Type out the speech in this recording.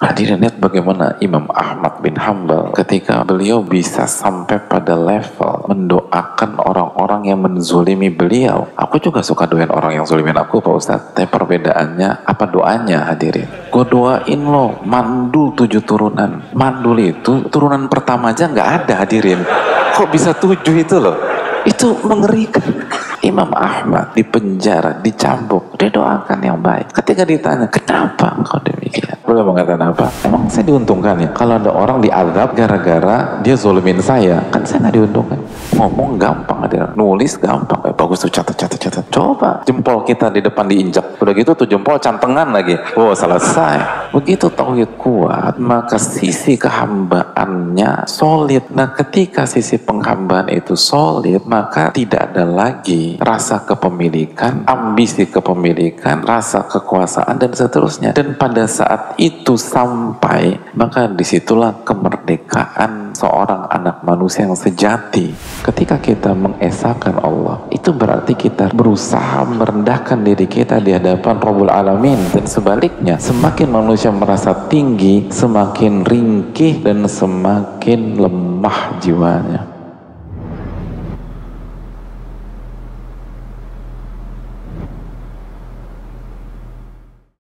Hadirin lihat bagaimana Imam Ahmad bin Hambal ketika beliau bisa sampai pada level mendoakan orang-orang yang menzulimi beliau. Aku juga suka doain orang yang zulimin aku Pak Ustadz. Tapi perbedaannya apa doanya hadirin? Gue doain lo mandul tujuh turunan. Mandul itu turunan pertama aja nggak ada hadirin. Kok bisa tujuh itu loh? Itu mengerikan. Imam Ahmad di penjara, dicambuk, dia doakan yang baik. Ketika ditanya, kenapa kau demikian? Boleh mengatakan apa? Emang saya diuntungkan ya? Kalau ada orang diadab gara-gara dia zolimin saya, kan saya nggak diuntungkan. Ngomong gampang, ada nulis gampang. Eh, bagus tuh catat, catat, catat. Coba jempol kita di depan diinjak. Udah gitu tuh jempol cantengan lagi. Oh selesai. Begitu tauhid kuat, maka sisi kehambaannya solid. Nah ketika sisi penghambaan itu solid, maka tidak ada lagi rasa kepemilikan, ambisi kepemilikan, rasa kekuasaan dan seterusnya. Dan pada saat itu sampai, maka di situlah kemerdekaan seorang anak manusia yang sejati. Ketika kita mengesahkan Allah, itu berarti kita berusaha merendahkan diri kita di hadapan Rabbul Alamin. Dan sebaliknya, semakin manusia merasa tinggi, semakin ringkih dan semakin lemah jiwanya.